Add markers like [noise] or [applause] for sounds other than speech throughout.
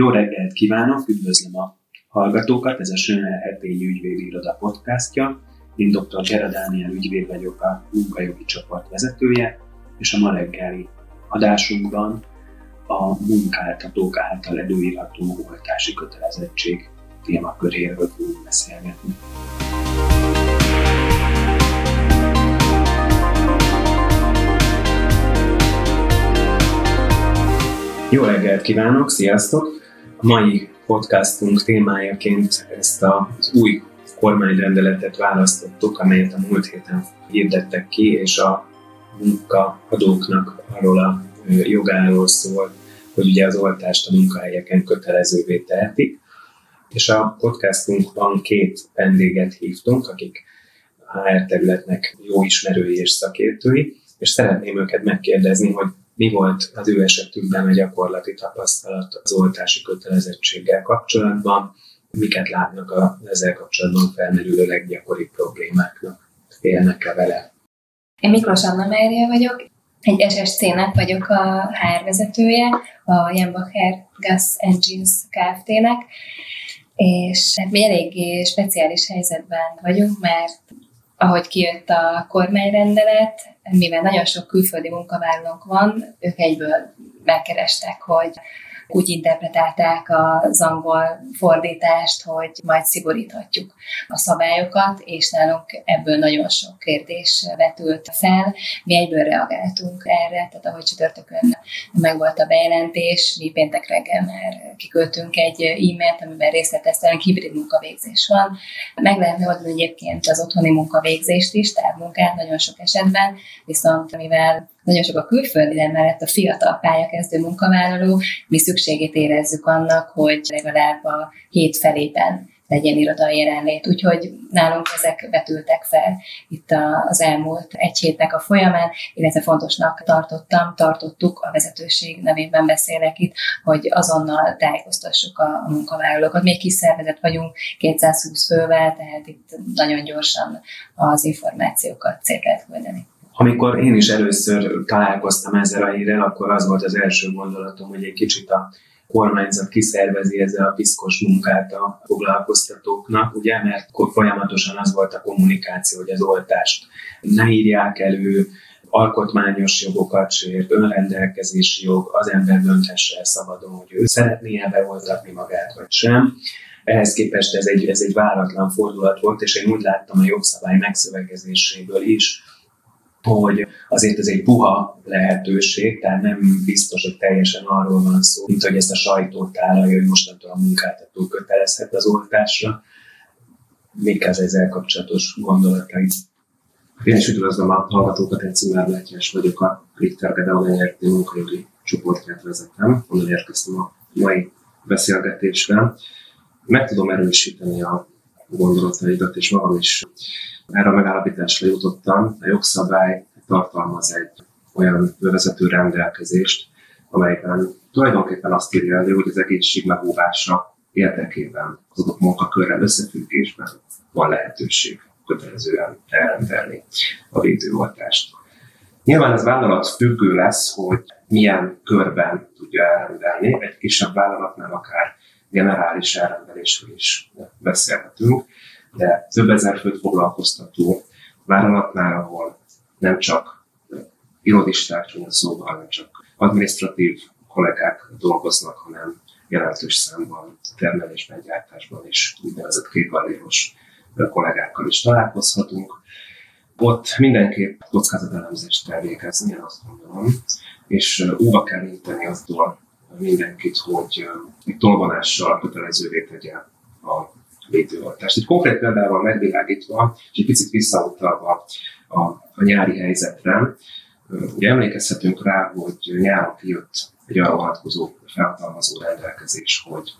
Jó reggelt kívánok, üdvözlöm a hallgatókat, ez a Sönel Hetényi Ügyvédi Iroda podcastja. Én dr. Gera Dániel ügyvéd vagyok, a munkajogi csoport vezetője, és a ma reggeli adásunkban a munkáltatók által előírható oltási kötelezettség témaköréről fogunk beszélgetni. Jó reggelt kívánok, sziasztok! A mai podcastunk témájaként ezt az új kormányrendeletet választottuk, amelyet a múlt héten hirdettek ki, és a munkaadóknak arról a jogáról szól, hogy ugye az oltást a munkahelyeken kötelezővé tehetik. És a podcastunkban két vendéget hívtunk, akik a HR területnek jó ismerői és szakértői, és szeretném őket megkérdezni, hogy mi volt az ő esetükben a gyakorlati tapasztalat az oltási kötelezettséggel kapcsolatban, miket látnak a ezzel kapcsolatban felmerülő leggyakoribb problémáknak, félnek-e vele. Én Miklós Anna Mária vagyok, egy SSC-nek vagyok a HR vezetője, a Jenbacher Gas Engines Kft-nek, és hát mi eléggé speciális helyzetben vagyunk, mert ahogy kijött a kormányrendelet, mivel nagyon sok külföldi munkavállalónk van, ők egyből megkerestek, hogy úgy interpretálták az angol fordítást, hogy majd szigoríthatjuk a szabályokat, és nálunk ebből nagyon sok kérdés vetült fel. Mi egyből reagáltunk erre, tehát ahogy csütörtökön meg volt a bejelentés, mi péntek reggel már kiköltünk egy e-mailt, amiben részleteztem, hibrid munkavégzés van. Meg lehetne oldani egyébként az otthoni munkavégzést is, távmunkát nagyon sok esetben, viszont mivel nagyon sok a külföldi, mellett a fiatal pályakezdő munkavállaló, mi szükségét érezzük annak, hogy legalább a hét felében legyen irodai jelenlét. Úgyhogy nálunk ezek vetültek fel itt az elmúlt egy hétnek a folyamán, illetve fontosnak tartottam, tartottuk, a vezetőség nevében beszélek itt, hogy azonnal tájékoztassuk a, munkavállalókat. Még kis szervezet vagyunk, 220 fővel, tehát itt nagyon gyorsan az információkat cél kell küldeni. Amikor én is először találkoztam ezzel a hírrel, akkor az volt az első gondolatom, hogy egy kicsit a kormányzat kiszervezi ezzel a piszkos munkát a foglalkoztatóknak, ugye, mert folyamatosan az volt a kommunikáció, hogy az oltást ne írják elő, alkotmányos jogokat sért, önrendelkezési jog, az ember dönthesse el szabadon, hogy ő szeretné-e beoltatni magát, vagy sem. Ehhez képest ez egy, ez egy váratlan fordulat volt, és én úgy láttam a jogszabály megszövegezéséből is, hogy azért ez egy puha lehetőség, tehát nem biztos, hogy teljesen arról van szó, mint hogy ezt a sajtót tálalja, hogy mostantól a munkáltató kötelezhet az oltásra. Mik az ezzel kapcsolatos gondolatai? Én is üdvözlöm a hallgatókat, egy Cimár Mátyás vagyok, a Richter Gedeon NRT munkajogi csoportját vezetem, onnan érkeztem a mai beszélgetésre. Meg tudom erősíteni a gondolataidat, és magam is erre a megállapításra jutottam. A jogszabály tartalmaz egy olyan bevezető rendelkezést, amelyben tulajdonképpen azt írja elő, hogy az egészség megóvása érdekében az adott munkakörrel összefüggésben van lehetőség kötelezően elrendelni a védőoltást. Nyilván ez vállalat függő lesz, hogy milyen körben tudja elrendelni. Egy kisebb vállalatnál akár generális elrendelésről is beszélhetünk, de több ezer főt foglalkoztató vállalatnál, ahol nem csak irodisták csúnya szóval, nem csak administratív kollégák dolgoznak, hanem jelentős számban termelésben, gyártásban és úgynevezett kékgalléros kollégákkal is találkozhatunk. Ott mindenképp kockázatelemzést kell végezni, én azt gondolom, és óva kell inteni attól mindenkit, hogy egy tolvonással kötelezővé tegye a védőoltást. Egy konkrét példával megvilágítva, és egy picit visszautalva a, a nyári helyzetre, ugye emlékezhetünk rá, hogy nyáron kijött egy arra vonatkozó felhatalmazó rendelkezés, hogy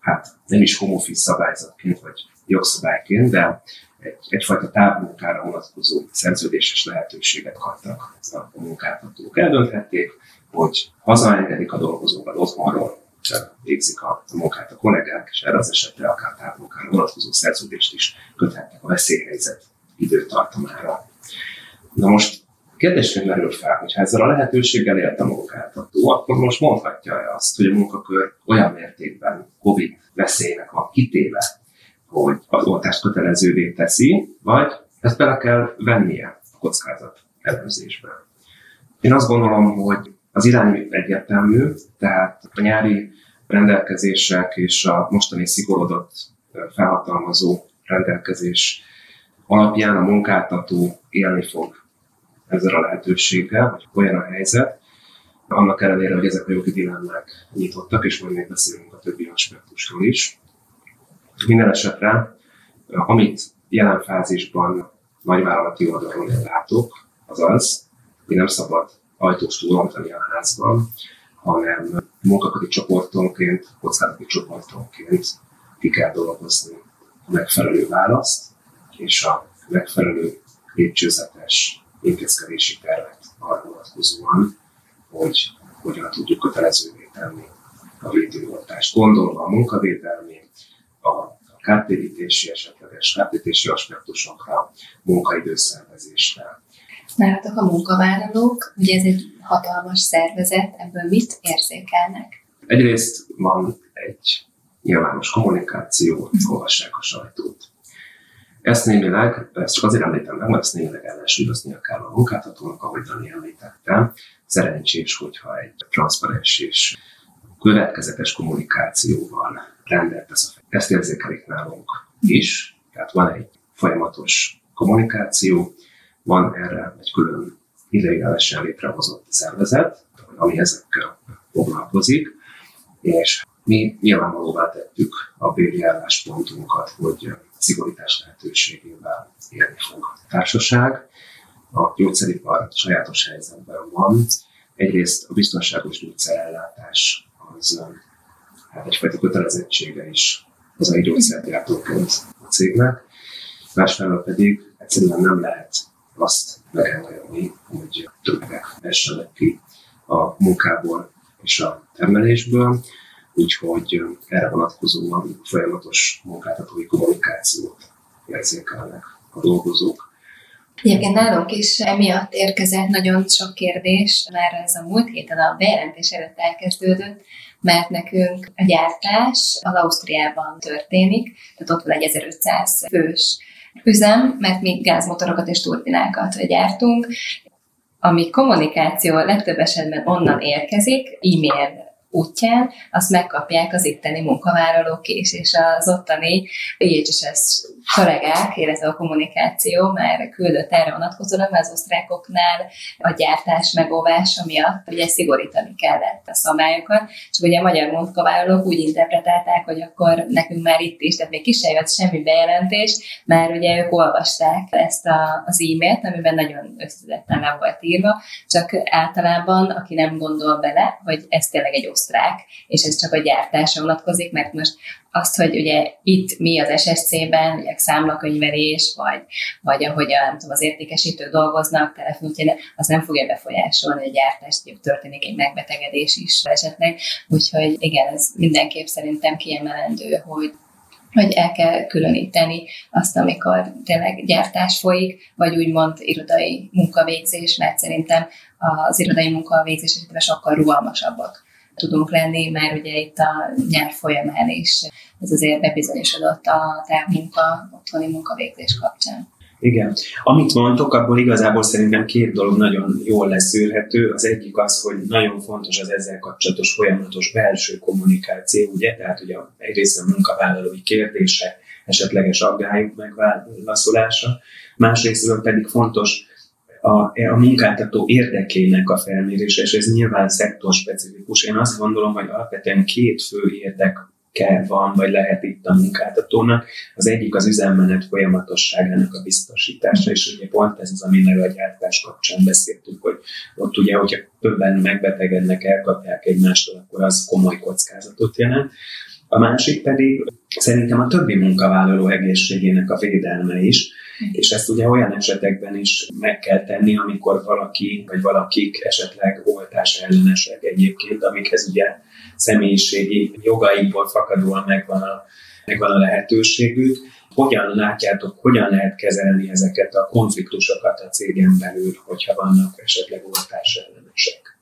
hát nem is home office szabályzatként vagy jogszabályként, de egy, egyfajta távmunkára vonatkozó szerződéses lehetőséget kaptak a munkáltatók. Eldönthették, hogy hazaengedik a dolgozókat otthonról, végzik a munkát a kollégák, és erre az esetre akár távmunkára vonatkozó szerződést is köthetnek a veszélyhelyzet időtartamára. Na most Kérdés merül fel, hogy ha ezzel a lehetőséggel élt a munkáltató, akkor most mondhatja-e azt, hogy a munkakör olyan mértékben COVID veszélynek van kitéve, hogy az oltást kötelezővé teszi, vagy ezt bele kell vennie a kockázat elemzésbe. Én azt gondolom, hogy az irány egyértelmű, tehát a nyári rendelkezések és a mostani szigorodott felhatalmazó rendelkezés alapján a munkáltató élni fog ezzel a lehetőséggel, hogy olyan a helyzet, annak ellenére, hogy ezek a jogi dilemmák nyitottak, és majd még beszélünk a többi aspektusról is. Minden esetre, amit jelen fázisban nagyvállalati oldalról látok, az az, hogy nem szabad ajtóst túlontani a házban, hanem munkaköri csoportonként, kockázati csoportonként ki kell dolgozni a megfelelő választ, és a megfelelő lépcsőzetes intézkedési tervet arra vonatkozóan, hogy hogyan tudjuk kötelezővé tenni a védőoltást. Gondolva a munkavédelmi, a kártérítési esetleges kártérítési aspektusokra, munkaidőszervezésre. Nálatok a munkavállalók, ugye ez egy hatalmas szervezet, ebből mit érzékelnek? Egyrészt van egy nyilvános kommunikáció, olvassák a sajtót. Ezt némileg, ezt csak azért említem meg, mert ezt némileg ellensúlyoznia kell a munkáltatónak, ahogy Dani említette. Szerencsés, hogyha egy transzparens és következetes kommunikációval rendelt ez a Ezt érzékelik nálunk is, tehát van egy folyamatos kommunikáció, van erre egy külön ideiglenesen létrehozott szervezet, ami ezekkel foglalkozik, és mi nyilvánvalóvá tettük a béli álláspontunkat, hogy szigorítás lehetőségével élni fog a társaság. A gyógyszeripar sajátos helyzetben van. Egyrészt a biztonságos gyógyszerellátás az hát egyfajta kötelezettsége is az egy gyógyszergyártóként a cégnek. Másfelől pedig egyszerűen nem lehet azt megemelni, hogy többek essenek ki a munkából és a termelésből, úgyhogy erre vonatkozóan folyamatos munkáltatói kommunikációt érzékelnek a dolgozók. Egyébként nálunk is emiatt érkezett nagyon sok kérdés, már ez a múlt héten a bejelentés előtt elkezdődött, mert nekünk a gyártás az Ausztriában történik, tehát ott van egy 1500 fős üzem, mert mi gázmotorokat és turbinákat gyártunk, ami kommunikáció legtöbb esetben onnan érkezik, e-mail útján, azt megkapják az itteni munkavállalók is, és az ottani IHSS kollégák, illetve a kommunikáció már küldött erre vonatkozóan, mert az osztrákoknál a gyártás megóvása miatt ugye szigorítani kellett a szabályokat, csak ugye a magyar munkavállalók úgy interpretálták, hogy akkor nekünk már itt is, tehát még ki sem jött semmi bejelentés, már ugye ők olvasták ezt a, az e-mailt, amiben nagyon összetetten le volt írva, csak általában, aki nem gondol bele, hogy ez tényleg egy osztrák, és ez csak a gyártásra vonatkozik, mert most azt, hogy ugye itt mi az SSC-ben, ugye számlakönyvelés, vagy, vagy ahogy a, nem tudom, az értékesítők dolgoznak, telefonútján, az nem fogja befolyásolni, hogy a gyártást történik egy megbetegedés is esetleg. Úgyhogy igen, ez mindenképp szerintem kiemelendő, hogy hogy el kell különíteni azt, amikor tényleg gyártás folyik, vagy úgymond irodai munkavégzés, mert szerintem az irodai munkavégzés esetben sokkal rugalmasabbak tudunk lenni, mert ugye itt a nyár folyamán is ez azért bebizonyosodott a távmunka, otthoni munkavégzés kapcsán. Igen. Amit mondtok, abból igazából szerintem két dolog nagyon jól leszűrhető. Az egyik az, hogy nagyon fontos az ezzel kapcsolatos folyamatos belső kommunikáció, ugye, tehát ugye egyrészt a munkavállalói kérdése, esetleges aggályok megválaszolása, másrészt pedig fontos a, a munkáltató érdekének a felmérése, és ez nyilván szektorspecifikus. Én azt gondolom, hogy alapvetően két fő érdek kell van, vagy lehet itt a munkáltatónak. Az egyik az üzemmenet folyamatosságának a biztosítása, és ugye pont ez az, amiről a gyártás kapcsán beszéltünk, hogy ott ugye, hogyha többen megbetegednek, elkapják egymástól, akkor az komoly kockázatot jelent. A másik pedig szerintem a többi munkavállaló egészségének a védelme is, és ezt ugye olyan esetekben is meg kell tenni, amikor valaki vagy valakik esetleg oltás ellenesek egyébként, amikhez ugye személyiségi jogaikból fakadóan megvan a, megvan a lehetőségük. hogyan látjátok, hogyan lehet kezelni ezeket a konfliktusokat a cégen belül, hogyha vannak esetleg oltás ellenesek?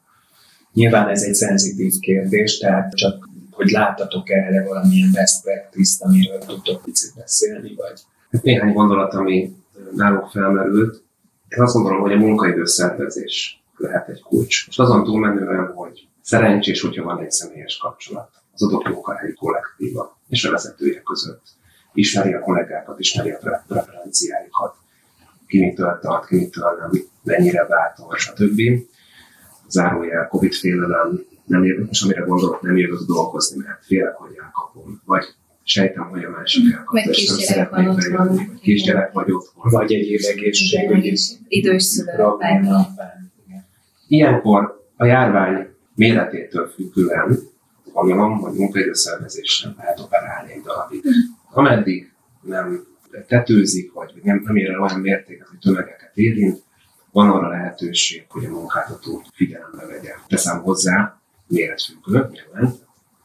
Nyilván ez egy szenzitív kérdés, tehát csak hogy láttatok erre valamilyen best practice amiről tudtok picit beszélni, vagy? Hát néhány gondolat, ami nálunk felmerült. Én azt gondolom, hogy a munkaidő szervezés lehet egy kulcs. És azon túlmenően, hogy szerencsés, hogyha van egy személyes kapcsolat az adott munkahelyi kollektíva és a vezetője között. Ismeri a kollégákat, ismeri a preferenciáikat, ki mitől tart, ki mitől nem, mennyire bátor, stb. Zárójel, Covid félelem, nem jövök, és amire gondolok, nem jövök dolgozni, mert félek, hogy elkapom. Vagy sejtem, hogy a másik elkap, vagy kisgyerek van otthon. Vagy kisgyerek vagy otthon. Vagy egyéb egészségügyi idős szülő, Ilyenkor a járvány méretétől függően gondolom, hogy munkaidőszervezésen lehet operálni egy darabig. Ameddig nem tetőzik, vagy nem, nem ér el olyan mértéket, hogy tömegeket érint, van arra lehetőség, hogy a munkáltató figyelembe vegye. Teszem hozzá, méretfüggő, nyilván,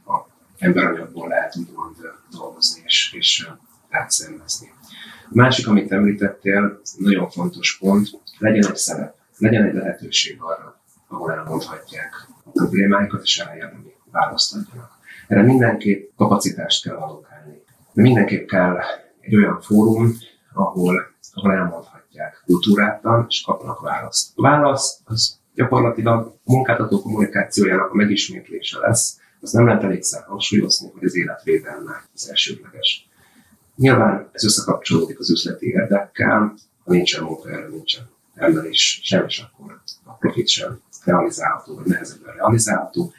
a emberanyagból lehet úgymond dolgozni és, és átszervezni. A másik, amit említettél, nagyon fontos pont, legyen egy szerep, legyen egy lehetőség arra, ahol elmondhatják a problémáikat, és eljárni választ adjanak. Erre mindenképp kapacitást kell alokálni. De mindenképp kell egy olyan fórum, ahol, ahol elmondhatják kultúrátlan, és kapnak választ. A válasz az gyakorlatilag a munkáltató kommunikációjának a megismétlése lesz. Az nem lehet elégszer hangsúlyozni, hogy az életvédelme az elsődleges. Nyilván ez összekapcsolódik az üzleti érdekkel, ha nincsen munkaerő, nincsen termelés sem, és akkor a profit sem realizálható, vagy nehezebben realizálható,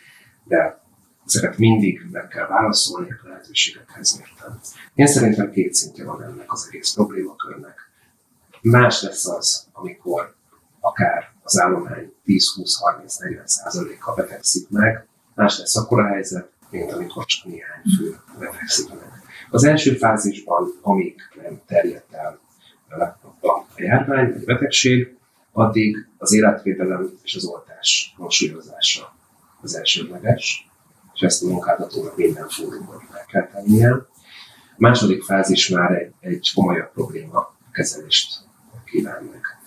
de ezeket mindig meg kell válaszolni, a lehetőségekhez mérten. Én szerintem két szintje van ennek az egész problémakörnek. Más lesz az, amikor akár az állomány 10-20-30-40 százaléka betegszik meg, más lesz akkor a helyzet, mint amikor csak néhány fő betegszik meg. Az első fázisban, amíg nem terjedt el a járvány vagy betegség, addig az életvédelem és az oltás hangsúlyozása az elsődleges, és ezt a munkáltatónak minden fórumon meg kell tennie. A második fázis már egy, egy komolyabb probléma kezelést kíván meg.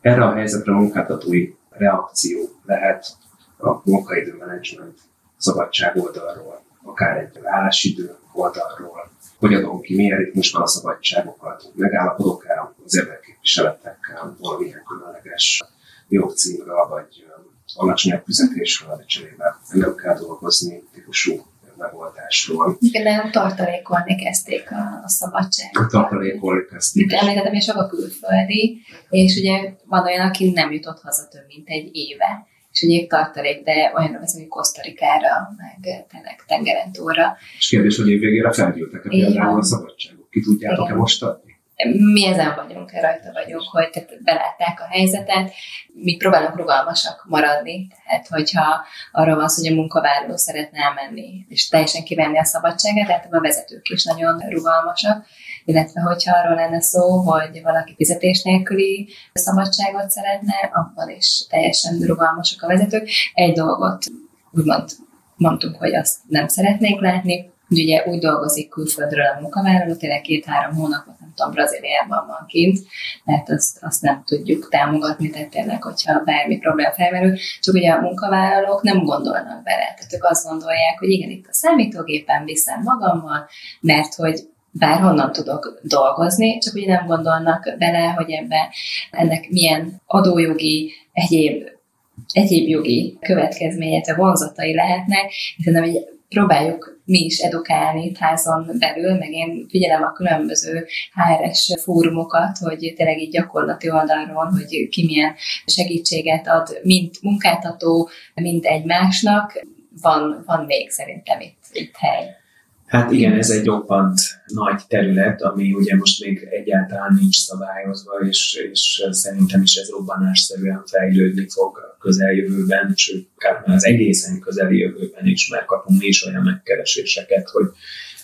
Erre a helyzetre a munkáltatói reakció lehet a munkaidő menedzsment szabadság oldalról, akár egy állásidő oldalról, hogy adom ki, milyen ritmusban a szabadságokat, megállapodok-e az érdekképviseletekkel valamilyen különleges jogcímről, vagy alacsonyabb fizetésről, vagy cserébe nem kell dolgozni típusú megoldásról. Például tartalékolni kezdték a, a szabadságot. Tartalékolni kezdték. Mint említettem, és a külföldi, és ugye van olyan, aki nem jutott haza több mint egy éve és ugye tartalék, de olyan az, hogy Kosztarikára, meg tényleg tengeren túlra. És kérdés, hogy évvégére felgyűltek-e például a szabadságok? Ki tudjátok-e most adni? Mi ezen vagyunk, rajta vagyunk, hogy tehát belátták a helyzetet, mi próbálunk rugalmasak maradni, tehát hogyha arról van szó, hogy a munkavállaló szeretne elmenni, és teljesen kivenni a szabadságát, tehát a vezetők is nagyon rugalmasak, illetve hogyha arról lenne szó, hogy valaki fizetés nélküli szabadságot szeretne, abban is teljesen rugalmasak a vezetők. Egy dolgot úgymond mondtunk, hogy azt nem szeretnék látni, hogy ugye úgy dolgozik külföldről a munkavállaló, tényleg két-három hónapot, nem tudom, Brazíliában van kint, mert azt, azt nem tudjuk támogatni, tehát tényleg, hogyha bármi probléma felmerül, csak ugye a munkavállalók nem gondolnak bele, tehát ők azt gondolják, hogy igen, itt a számítógépen viszem magammal, mert hogy bárhonnan tudok dolgozni, csak ugye nem gondolnak bele, hogy ebbe ennek milyen adójogi, egyéb egyéb jogi következmények, vonzatai lehetnek, hiszen egy próbáljuk mi is edukálni házon belül, meg én figyelem a különböző HRS fórumokat, hogy tényleg így gyakorlati oldalról, hogy ki milyen segítséget ad, mint munkáltató, mint egymásnak, van, van még szerintem itt, itt hely. Hát igen, ez egy roppant nagy terület, ami ugye most még egyáltalán nincs szabályozva, és, és szerintem is ez robbanásszerűen fejlődni fog a közeljövőben, sőt, már az egészen közeli jövőben is, mert kapunk is olyan megkereséseket, hogy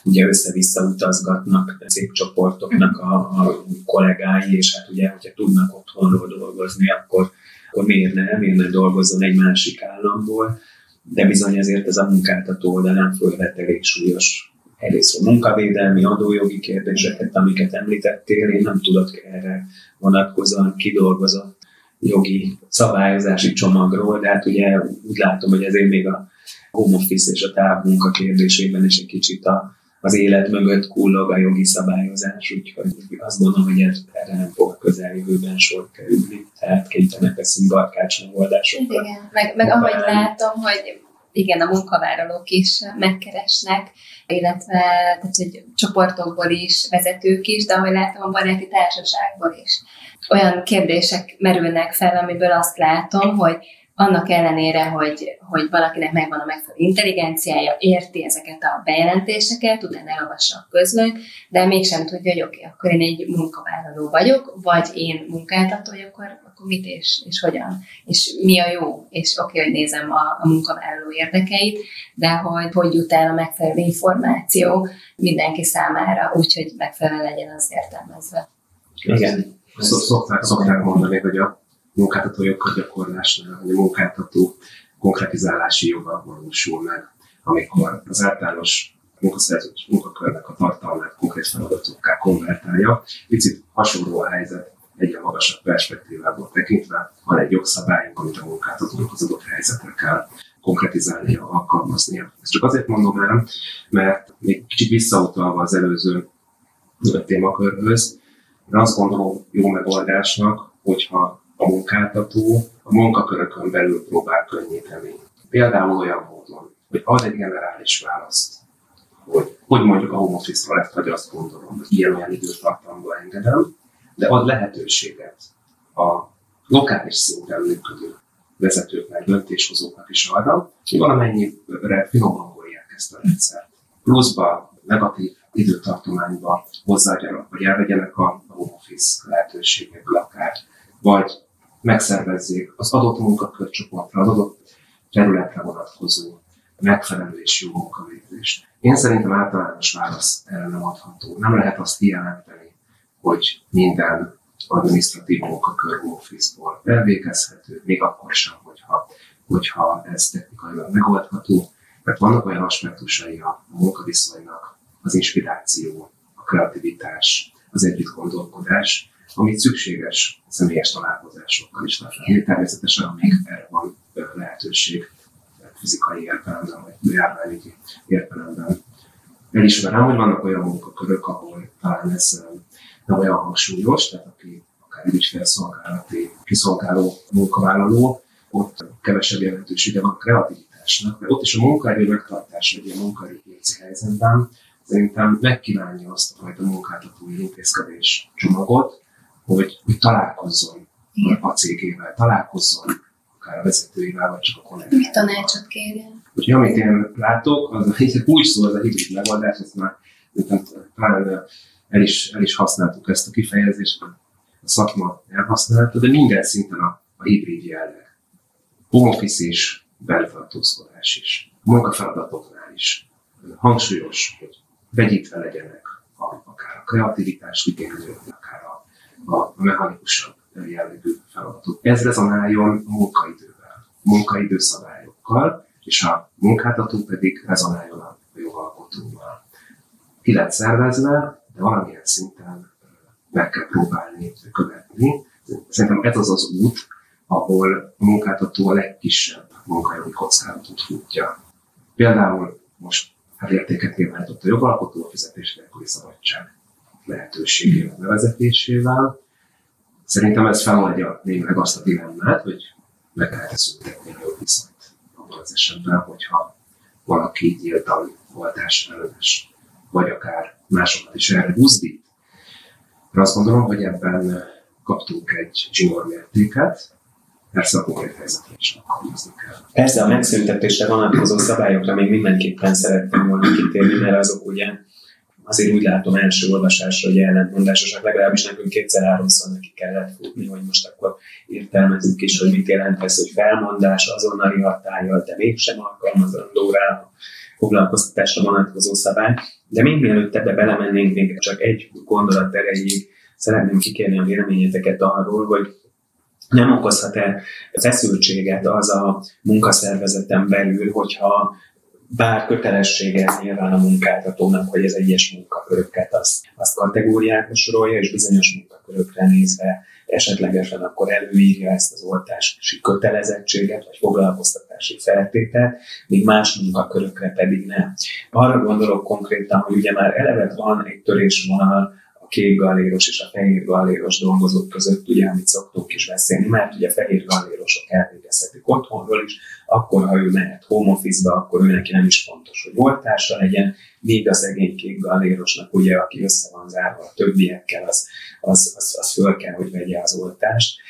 ugye össze-vissza utazgatnak szép csoportoknak a, a kollégái, és hát ugye, hogyha tudnak otthonról dolgozni, akkor, akkor miért ne, miért ne dolgozzon egy másik államból, de bizony ezért ez a munkáltató oldalán fölvet elég súlyos egyrészt a munkavédelmi, adójogi kérdéseket, amiket említettél, én nem tudok erre vonatkozóan kidolgozott jogi szabályozási csomagról, de hát ugye úgy látom, hogy ezért még a home office és a távmunka kérdésében is egy kicsit a, az élet mögött kullog a jogi szabályozás, úgyhogy azt gondolom, hogy ez, erre nem fog közeljövőben sor kerülni, tehát kénytelenek leszünk barkács megoldásokkal. Igen, meg, meg ahogy látom, hogy igen, a munkavállalók is megkeresnek, illetve tehát, hogy csoportokból is, vezetők is, de ahogy látom, a baráti társaságból is. Olyan kérdések merülnek fel, amiből azt látom, hogy annak ellenére, hogy, hogy valakinek megvan a megfelelő intelligenciája, érti ezeket a bejelentéseket, utána elolvassa a közlönyt, de mégsem tudja, hogy oké, okay, akkor én egy munkavállaló vagyok, vagy én munkáltató, akkor mit és, és hogyan, és mi a jó, és oké, okay, hogy nézem a, a munkavállaló érdekeit, de hogy hogy jut el a megfelelő információ mindenki számára, úgyhogy megfelelően legyen az értelmezve. Igen. Szokták, szokták mondani, hogy a munkáltató gyakorlásnál, hogy a munkáltató konkretizálási joga valósul meg, amikor az általános munkaszerződés munkakörnek a tartalmát konkrét feladatokká konvertálja. Picit hasonló a helyzet egyre magasabb perspektívából tekintve. Van egy jogszabályunk, amit a munkáltatónak az adott helyzetre kell konkretizálnia, alkalmaznia. Ezt csak azért mondom el, mert még kicsit visszautalva az előző témakörhöz, én azt gondolom jó megoldásnak, hogyha a munkáltató a munkakörökön belül próbál könnyíteni. Például olyan módon, hogy ad egy generális választ, hogy hogy mondjuk a home office-ról ezt vagy azt gondolom, hogy ilyen-olyan időtartamból engedem, de ad lehetőséget a lokális szinten működő vezetőknek, döntéshozóknak is arra, hogy valamennyire finomangolják ezt a rendszert. Pluszba negatív időtartományba hozzáadjanak, vagy elvegyenek a home office lehetőségekből akár, vagy megszervezzék az adott munkakörcsoportra, az adott területre vonatkozó megfelelő és jó munkavégzést. Én szerintem általános válasz erre nem adható. Nem lehet azt kijelenteni, hogy minden adminisztratív munkakör office-ból elvégezhető, még akkor sem, hogyha, hogyha ez technikailag megoldható, mert vannak olyan aspektusai a munkaviszonynak, az inspiráció, a kreativitás, az együtt gondolkodás, amit szükséges személyes találkozásokkal is lefelé. Természetesen, amíg erre van lehetőség fizikai értelemben, vagy járványügyi értelemben. Elismerem, hogy vannak olyan munkakörök, ahol talán ez nem olyan hangsúlyos, tehát aki akár egy ügyfélszolgálati kiszolgáló munkavállaló, ott kevesebb jelentősége van a kreativitásnak, mert ott is a munkaerő megtartása egy ilyen munkaerőpiaci helyzetben szerintem megkívánja azt a fajta munkáltatói intézkedés csomagot, hogy, hogy találkozzon a cégével, találkozzon akár a vezetőivel, vagy csak a kollégáival. Tanácsot kérjen. Úgyhogy amit én látok, az [laughs] úgy szól az a hibrid megoldás, ezt már talán el is, el is használtuk ezt a kifejezést, a szakma elhasználta, de minden szinten a, a hibrid jelleg. Home office is, beltartózkodás is, munkafeladatoknál is. Hangsúlyos, hogy vegyítve legyenek a, akár a kreativitás igénylő, akár a mechanikusabb jellegű feladatot. Ez rezonáljon a munkaidővel, munkaidő szabályokkal, és a munkáltató pedig rezonáljon a jogalkotóval. Ki lehet szervezve, de valamilyen szinten meg kell próbálni követni. Szerintem ez az az út, ahol a munkáltató a legkisebb munkajogi kockázatot futja. Például most hát értéket nyilvánított a jogalkotó a fizetés nélküli szabadság lehetőségével, bevezetésével. Szerintem ez feloldja némileg azt a dilemmát, hogy meg lehet szüntetni a jogviszonyt abban az esetben, hogyha valaki nyíltan oltás ellenes, vagy akár másokat is erre buzdít. Én azt gondolom, hogy ebben kaptunk egy zsinór mértéket, persze a konkrét helyzetre is alkalmazni kell. Persze a megszüntetésre vonatkozó szabályokra még mindenképpen szeretném volna kitérni, mert azok ugye azért úgy látom első olvasásra, hogy ellentmondásosak, legalábbis nekünk kétszer-háromszor neki kellett futni, hogy most akkor értelmezzük is, hogy mit jelent ez, hogy felmondás azonnali hatállyal, de mégsem alkalmazandó rá a foglalkoztatásra vonatkozó szabály. De még mielőtt ebbe belemennénk, még csak egy gondolat erejéig szeretném kikérni a véleményeteket arról, hogy nem okozhat-e feszültséget az a munkaszervezeten belül, hogyha bár kötelessége nyilván a munkáltatónak, hogy az egyes munkaköröket azt, azt kategóriákba sorolja, és bizonyos munkakörökre nézve esetlegesen akkor előírja ezt az oltási kötelezettséget, vagy foglalkoztatási feltételt, míg más munkakörökre pedig nem. Arra gondolok konkrétan, hogy ugye már eleve van egy törésvonal kék galléros és a fehér galléros dolgozók között, ugye, amit szoktunk is beszélni, mert ugye a fehér gallérosok elvégezhetik otthonról is, akkor, ha ő mehet home office-ba, akkor ő neki nem is fontos, hogy oltása legyen, míg a szegény kék gallérosnak, ugye, aki össze van zárva a többiekkel, az, az, az, az föl kell, hogy vegye az oltást.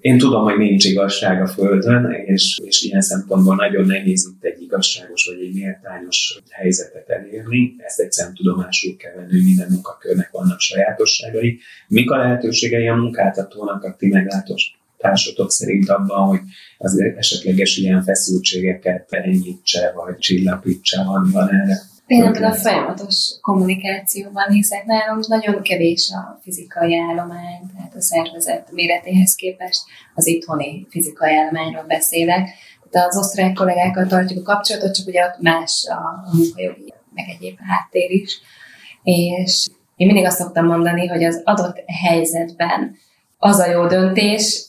Én tudom, hogy nincs igazság a Földön, és, és ilyen szempontból nagyon nehéz itt egy igazságos vagy egy méltányos helyzetet elérni. Ezt egyszerűen tudomásul kell venni, hogy minden munkakörnek vannak sajátosságai. Mik a lehetőségei a munkáltatónak, a ti meglátásotok szerint abban, hogy az esetleges ilyen feszültségeket enyhítse, vagy csillapítsa, van, van erre ebben a folyamatos kommunikációban hiszek nálunk nagyon kevés a fizikai állomány, tehát a szervezet méretéhez képest az itthoni fizikai állományról beszélek. Tehát az osztrák kollégákkal tartjuk a kapcsolatot, csak ugye ott más a munkajogi, meg egyéb háttér is. És én mindig azt szoktam mondani, hogy az adott helyzetben az a jó döntés,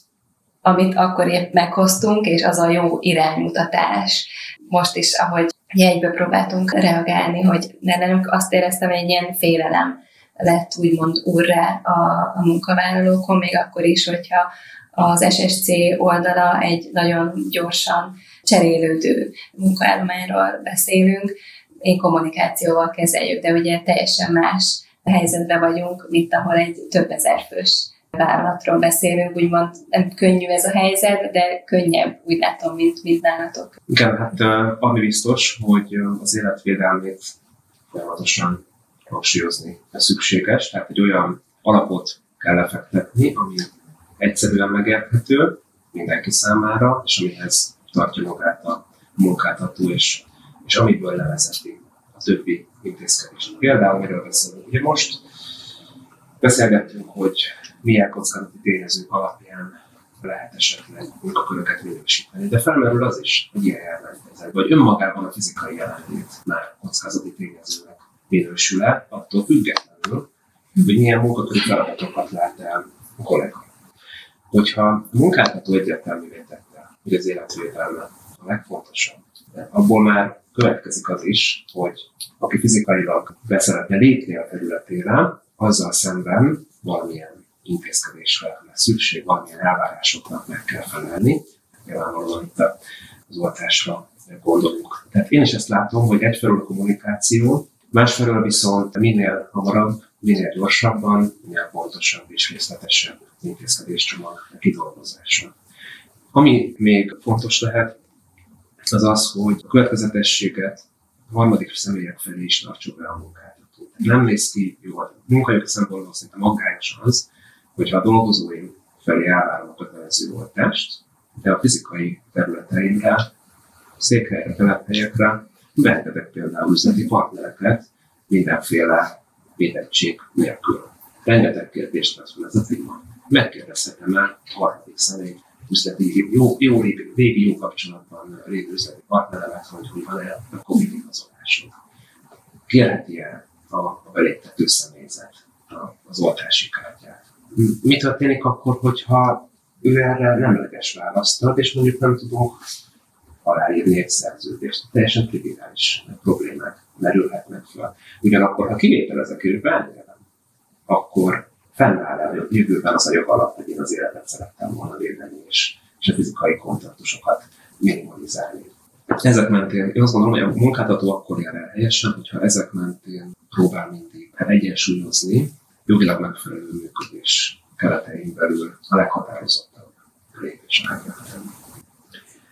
amit akkor épp meghoztunk, és az a jó iránymutatás. Most is, ahogy egyből próbáltunk reagálni, hogy nem azt éreztem, hogy egy ilyen félelem lett úgymond úrra a, a munkavállalókon, még akkor is, hogyha az SSC oldala egy nagyon gyorsan cserélődő munkaállományról beszélünk, én kommunikációval kezeljük, de ugye teljesen más helyzetben vagyunk, mint ahol egy több ezer fős vállalatról beszélünk, úgymond nem könnyű ez a helyzet, de könnyebb, úgy látom, mint, mint nálatok. Igen, hát ami biztos, hogy az életvédelmét folyamatosan hangsúlyozni szükséges, tehát egy olyan alapot kell lefektetni, ami egyszerűen megérthető mindenki számára, és amihez tartja magát a munkáltató, és, és amiből levezeti a többi intézkedést. Például, miről beszélünk? Ugye most beszélgettünk, hogy milyen kockázati tényezők alapján lehet esetleg munkaköröket minősíteni. De felmerül az is, hogy ilyen jelentkezek, vagy önmagában a fizikai jelenlét már kockázati tényezőnek minősül-e, attól függetlenül, hogy milyen munkakörű feladatokat lát el a kollega. Hogyha a munkáltató egyértelművé tette, hogy az életvédelme a legfontosabb, abból már következik az is, hogy aki fizikailag beszeretne lépni a területére, azzal szemben valamilyen intézkedésre lesz szükség, valamilyen elvárásoknak meg kell felelni. Nyilvánvalóan itt az oltásra gondolunk. Tehát én is ezt látom, hogy egyfelől a kommunikáció, másfelől viszont minél hamarabb, minél gyorsabban, minél pontosabb és részletesebb intézkedéscsomag kidolgozása. Ami még fontos lehet, az az, hogy a következetességet a harmadik személyek felé is tartsuk be a munkáltató. Nem néz ki jól. Munkajogi szempontból szerintem aggályos az, hogyha a dolgozóim felé elvárom a kötelező oltást, de a fizikai területeimre, székhelyre, telephelyekre beengedek például üzleti partnereket mindenféle védettség nélkül. Rengeteg kérdést vesz fel ez a téma. Megkérdezhetem el harmadik személy üzleti, jó, jó régi jó kapcsolatban lévő üzleti partneremet, hogy hogy van-e a COVID igazolásod. Kérheti-e a, a beléptető személyzet az oltási kártyát? Mi történik akkor, hogyha ő erre nemleges választ ad, és mondjuk nem tudunk aláírni egy szerződést. Teljesen triviális problémák merülhetnek fel. Ugyanakkor, ha kivétel ezek a akkor fennáll el jövőben az a jogalap, hogy én az életet szerettem volna védeni, és, és a fizikai kontaktusokat minimalizálni. Ezek mentén, én azt gondolom, hogy a munkáltató akkor jár el helyesen, hogyha ezek mentén próbál mindig egyensúlyozni jogilag megfelelő működés keretein belül a leghatározottabb lépéseket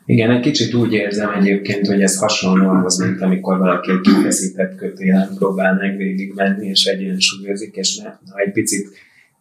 Igen, egy kicsit úgy érzem egyébként, hogy ez hasonló ahhoz, mint amikor valaki egy kifeszített kötélen próbál meg végigmenni, és egyensúlyozik, és ne, ha egy picit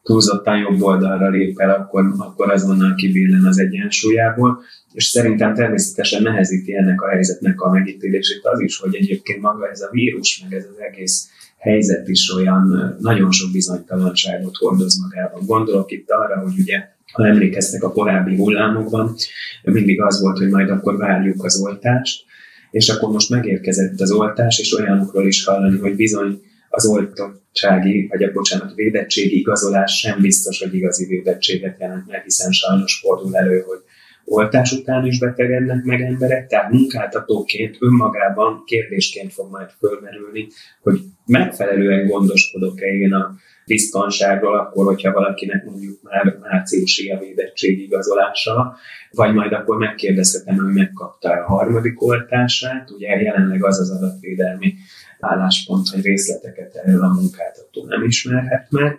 túlzottan jobb oldalra lép el, akkor, akkor azonnal kibillen az egyensúlyából. És szerintem természetesen nehezíti ennek a helyzetnek a megítélését az is, hogy egyébként maga ez a vírus, meg ez az egész helyzet is olyan nagyon sok bizonytalanságot hordoz magában. Gondolok itt arra, hogy ugye ha emlékeztek a korábbi hullámokban, mindig az volt, hogy majd akkor várjuk az oltást, és akkor most megérkezett az oltás, és olyanokról is hallani, hogy bizony az oltottsági, vagy a bocsánat, védettségi igazolás sem biztos, hogy igazi védettséget jelent, mert hiszen sajnos fordul elő, hogy oltás után is betegednek meg emberek, tehát munkáltatóként önmagában kérdésként fog majd fölmerülni, hogy megfelelően gondoskodok-e én a biztonságról, akkor, hogyha valakinek mondjuk már márciusi a védettség igazolása, vagy majd akkor megkérdezhetem, hogy megkapta a harmadik oltását. Ugye jelenleg az az adatvédelmi álláspont, hogy részleteket erről a munkáltató nem ismerhet meg.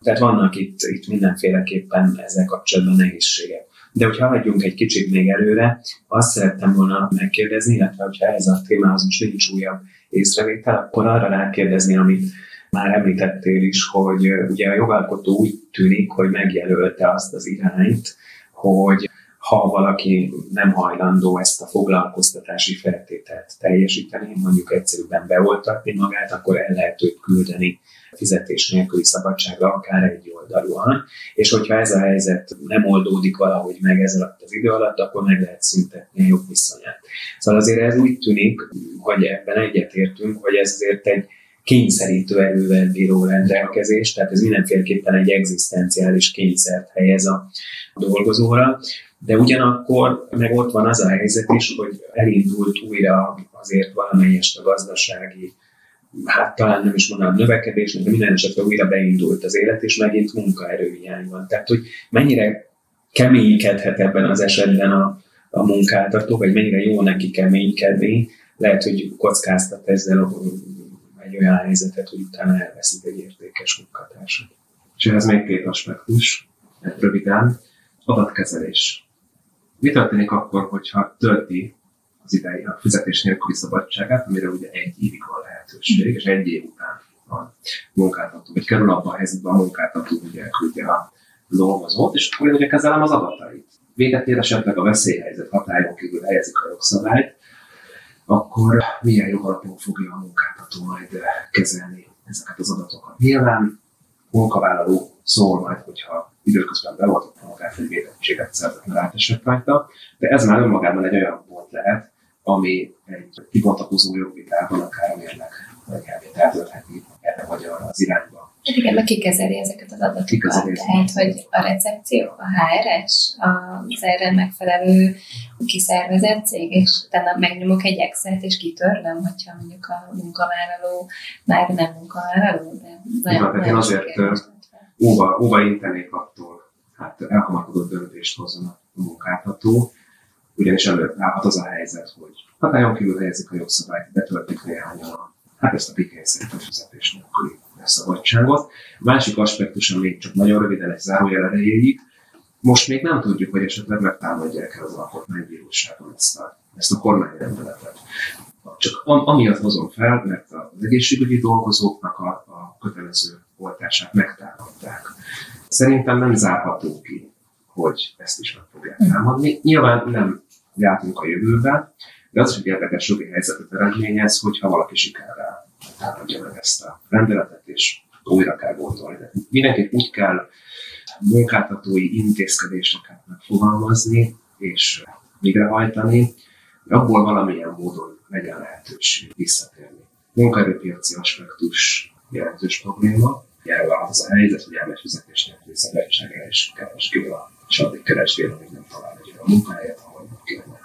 Tehát vannak itt, itt mindenféleképpen ezzel kapcsolatban nehézségek. De hogyha hagyjunk egy kicsit még előre, azt szerettem volna megkérdezni, illetve hogyha ez a témához most nincs újabb észrevétel, akkor arra rákérdezni, amit már említettél is, hogy ugye a jogalkotó úgy tűnik, hogy megjelölte azt az irányt, hogy ha valaki nem hajlandó ezt a foglalkoztatási feltételt teljesíteni, mondjuk egyszerűen beoltatni magát, akkor el lehet őt küldeni fizetés nélküli szabadságra, akár egy oldalúan, és hogyha ez a helyzet nem oldódik valahogy meg ez alatt az idő alatt, akkor meg lehet szüntetni a jogviszonyát. Szóval azért ez úgy tűnik, hogy ebben egyetértünk, hogy ez azért egy kényszerítő erővel bíró rendelkezés, tehát ez mindenféleképpen egy egzisztenciális kényszert helyez a dolgozóra, de ugyanakkor meg ott van az a helyzet is, hogy elindult újra azért valamelyest a gazdasági, hát talán nem is mondanám növekedés, de minden esetre újra beindult az élet, és megint munkaerőhiány van. Tehát, hogy mennyire keménykedhet ebben az esetben a, a munkáltató, vagy mennyire jó neki keménykedni, lehet, hogy kockáztat ezzel egy olyan helyzetet, hogy utána elveszik egy értékes munkatársat. És ez még két aspektus, röviden. Adatkezelés. Mi történik akkor, hogyha tölti az idei a fizetés nélküli szabadságát, amire ugye egy évig van lehetőség, és egy év után a munkáltató, vagy kerül abban a helyzetben a munkáltató, hogy elküldje a dolgozót, és akkor én ugye kezelem az adatait. Véget ér esetleg a veszélyhelyzet hatályon kívül helyezik a jogszabályt, akkor milyen jogalapon fogja a munkáltató majd kezelni ezeket az adatokat. Nyilván munkavállaló szól majd, hogyha időközben beoltotta magát, hogy védettséget szerzett, mert átesett rajta, de ez már önmagában egy olyan pont lehet, ami egy kibontakozó jogvitában akár a mérleg eltöltheti erre vagy arra az irányba. Hát igen, meg kikezeli ezeket az adatokat. Tehát, hogy a recepció, a HRS, az erre megfelelő kiszervezett cég, és utána megnyomok egy excel és kitörlöm, hogyha mondjuk a munkavállaló már nem munkavállaló, de nagyon, Igen, nagyon én azért óva, óva intenék attól, hát elkamarkodott döntést hozzon a munkáltató, ugyanis előtt állhat az a helyzet, hogy hatályon kívül helyezik a jogszabályt, betöltik néhányan a, hát ezt a pikényszerűen fizetés nélküli szabadságot. Másik aspektus, ami csak nagyon röviden egy zárójel erejéig, most még nem tudjuk, hogy esetleg megtámadják el az alkotmánybíróságon ezt a, ezt a kormányrendeletet. Csak am, amiatt hozom fel, mert az egészségügyi dolgozóknak a, a kötelező oltását megtámadták. Szerintem nem zárható ki, hogy ezt is meg fogják támadni. Nyilván nem látunk a jövőben, de az is egy érdekes jogi helyzetet eredményez, hogyha valaki sikerrel támadja meg ezt a rendeletet, és újra kell gondolni. De mindenképp úgy kell munkáltatói intézkedéseket megfogalmazni és végrehajtani, hogy abból valamilyen módon legyen lehetőség visszatérni. Munkaerőpiaci aspektus jelentős probléma. Jelenleg az a helyzet, hogy elmegy fizetés nélküli szabadságra és keresgél a, és addig keresgél, amíg nem talál egy olyan munkahelyet, ahol kérnek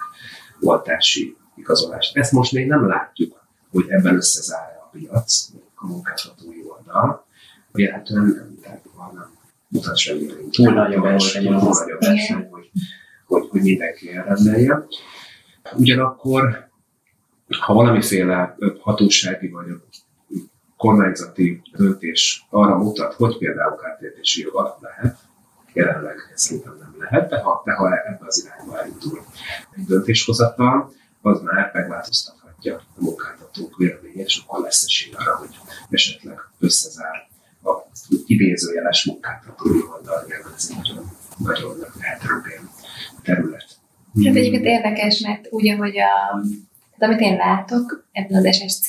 oltási igazolást. Ezt most még nem látjuk, hogy ebben összezárja a piac, a munkáltatói oldal. Vélhetően nem, tehát nem mutat semmi. Túl nagy a verseny. Túl nagy a verseny, hogy, hogy, hogy mindenki elrendelje. Ugyanakkor, ha valamiféle hatósági vagy kormányzati döntés arra mutat, hogy például kártértési jog alatt lehet, jelenleg szerintem nem lehet, de ha, de ha ebbe az irányba elindul egy döntéshozatal, az már megváltoztathatja a munkáltatók véleményét, akkor lesz esély arra, hogy esetleg összezár a idézőjeles munkáltatói oldal, mert ez egy nagyon, heterogén terület. Hát egyébként érdekes, mert úgy, ahogy a, amit én látok ebben az SSC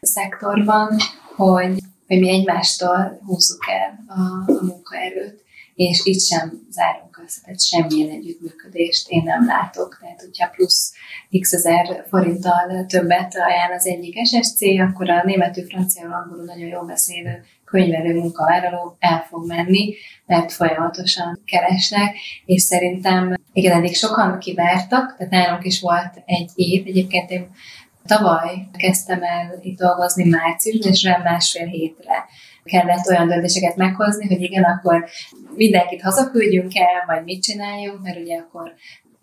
szektorban, hogy, hogy mi egymástól húzzuk el a, a munkaerőt és itt sem zárunk össze, tehát semmilyen együttműködést én nem látok. Tehát, hogyha plusz x ezer forinttal többet ajánl az egyik SSC, akkor a németül, francia, angolul nagyon jól beszélő könyvelő munkavállaló el fog menni, mert folyamatosan keresnek, és szerintem igen, eddig sokan kivártak, tehát nálunk is volt egy év, egyébként én tavaly kezdtem el itt dolgozni márciusban, és rá másfél hétre kellett olyan döntéseket meghozni, hogy igen, akkor mindenkit hazaküldjünk el, vagy mit csináljunk, mert ugye akkor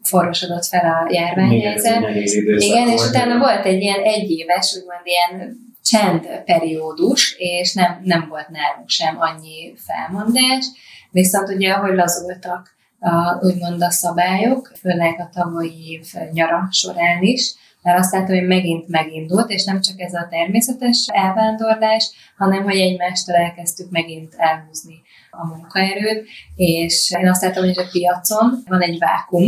forrosodott fel a járványhelyzet. Igen, és utána volt egy ilyen egyéves, úgymond ilyen csend periódus, és nem, nem volt nálunk sem annyi felmondás, viszont ugye, ahogy lazultak a, úgymond a szabályok, főleg a tavalyi év nyara során is, mert azt látom, hogy megint megindult, és nem csak ez a természetes elvándorlás, hanem hogy egymástól elkezdtük megint elhúzni a munkaerőt, és én azt látom, hogy a piacon van egy vákum,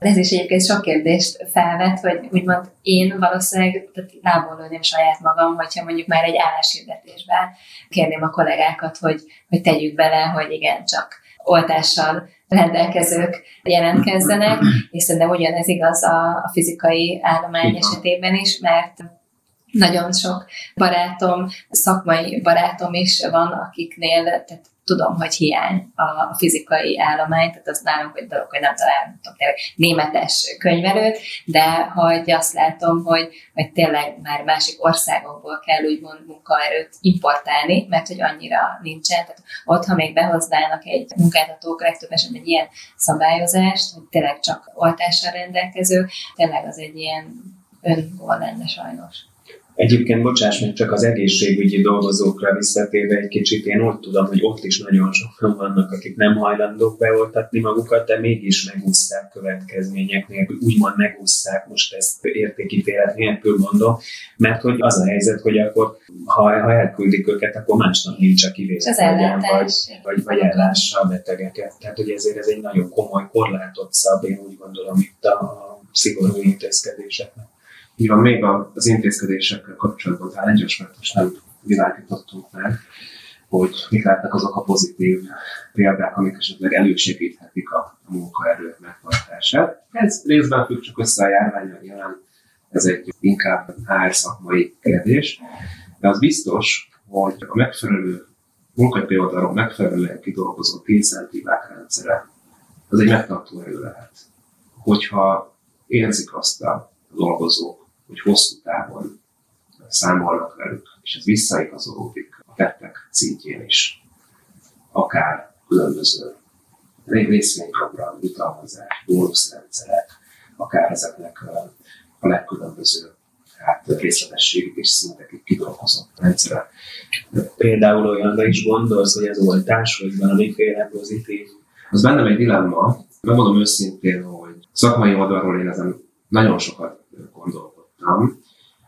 ez is egyébként sok kérdést felvet, hogy úgymond én valószínűleg lából lőném saját magam, hogyha mondjuk már egy álláshirdetésben kérném a kollégákat, hogy, hogy tegyük bele, hogy igen, csak oltással rendelkezők jelentkezzenek, és szerintem ugyanez igaz a, a fizikai állomány esetében is, mert nagyon sok barátom, szakmai barátom is van, akiknél tehát tudom, hogy hiány a fizikai állomány, tehát az nálunk egy dolog, hogy nem találtam tényleg németes könyvelőt, de hogy azt látom, hogy, hogy tényleg már másik országokból kell úgymond munkaerőt importálni, mert hogy annyira nincsen. Tehát ott, ha még behoznának egy munkáltatók legtöbb esetben egy ilyen szabályozást, hogy tényleg csak oltással rendelkező, tényleg az egy ilyen öngól lenne sajnos. Egyébként, bocsáss meg, csak az egészségügyi dolgozókra visszatérve egy kicsit, én úgy tudom, hogy ott is nagyon sokan vannak, akik nem hajlandók beoltatni magukat, de mégis megúszszák következmények nélkül, úgymond megúszszák, most ezt értékítélet nélkül mondom, mert hogy az a helyzet, hogy akkor, ha, ha elküldik őket, akkor másnak nincs a kivétel, vagy, vagy, vagy ellássa a betegeket. Tehát, hogy ezért ez egy nagyon komoly korlátot szab, én úgy gondolom itt a, a szigorú intézkedéseknek. Van, még az intézkedésekkel kapcsolatban talán egyes, mert most nem világítottunk meg, hogy mik lehetnek azok a pozitív példák, amik esetleg elősegíthetik a munkaerő megtartását. Ez részben függ csak össze a járványra, nyilván ez egy inkább árszakmai kérdés, de az biztos, hogy a megfelelő munkahelyi oldalról megfelelően kidolgozott incentívák rendszere, az egy megtartó erő lehet. Hogyha érzik azt a dolgozók, hogy hosszú távon számolnak velük, és ez visszaigazolódik a tettek szintjén is. Akár különböző részvényprogram, jutalmazás, bónuszrendszerek, akár ezeknek a legkülönbözőbb hát részletességig és szintekig kidolgozott rendszere. Például olyanra is gondolsz, hogy az oltás, hogy valamiféle pozitív? Az bennem egy dilemma. Megmondom őszintén, hogy szakmai oldalról én ezen nagyon sokat tudtam,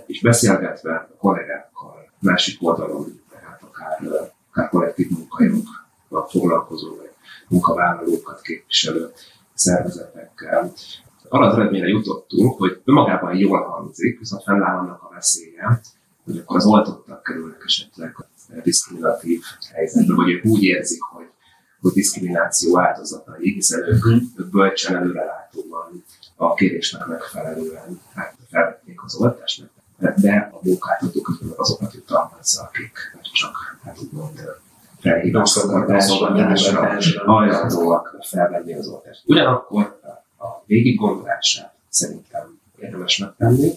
és beszélgetve a kollégákkal másik oldalon, tehát akár, akár kollektív munkajogokkal foglalkozó, vagy munkavállalókat képviselő szervezetekkel, arra az eredményre jutottunk, hogy önmagában jól hangzik, viszont fennáll annak a veszélye, hogy akkor az oltottak kerülnek esetleg diszkriminatív helyzetbe, vagy ők úgy érzik, hogy, hogy diszkrimináció áldozatai, hiszen ők, mhm. ők bölcsen előrelátóban a kérésnek megfelelően az oltást, de a munkáltatók azokat jutalmazza, akik csak hát úgymond felhívásra hajlandóak felvenni az oltást. Ugyanakkor a végig gondolását szerintem érdemes megtenni,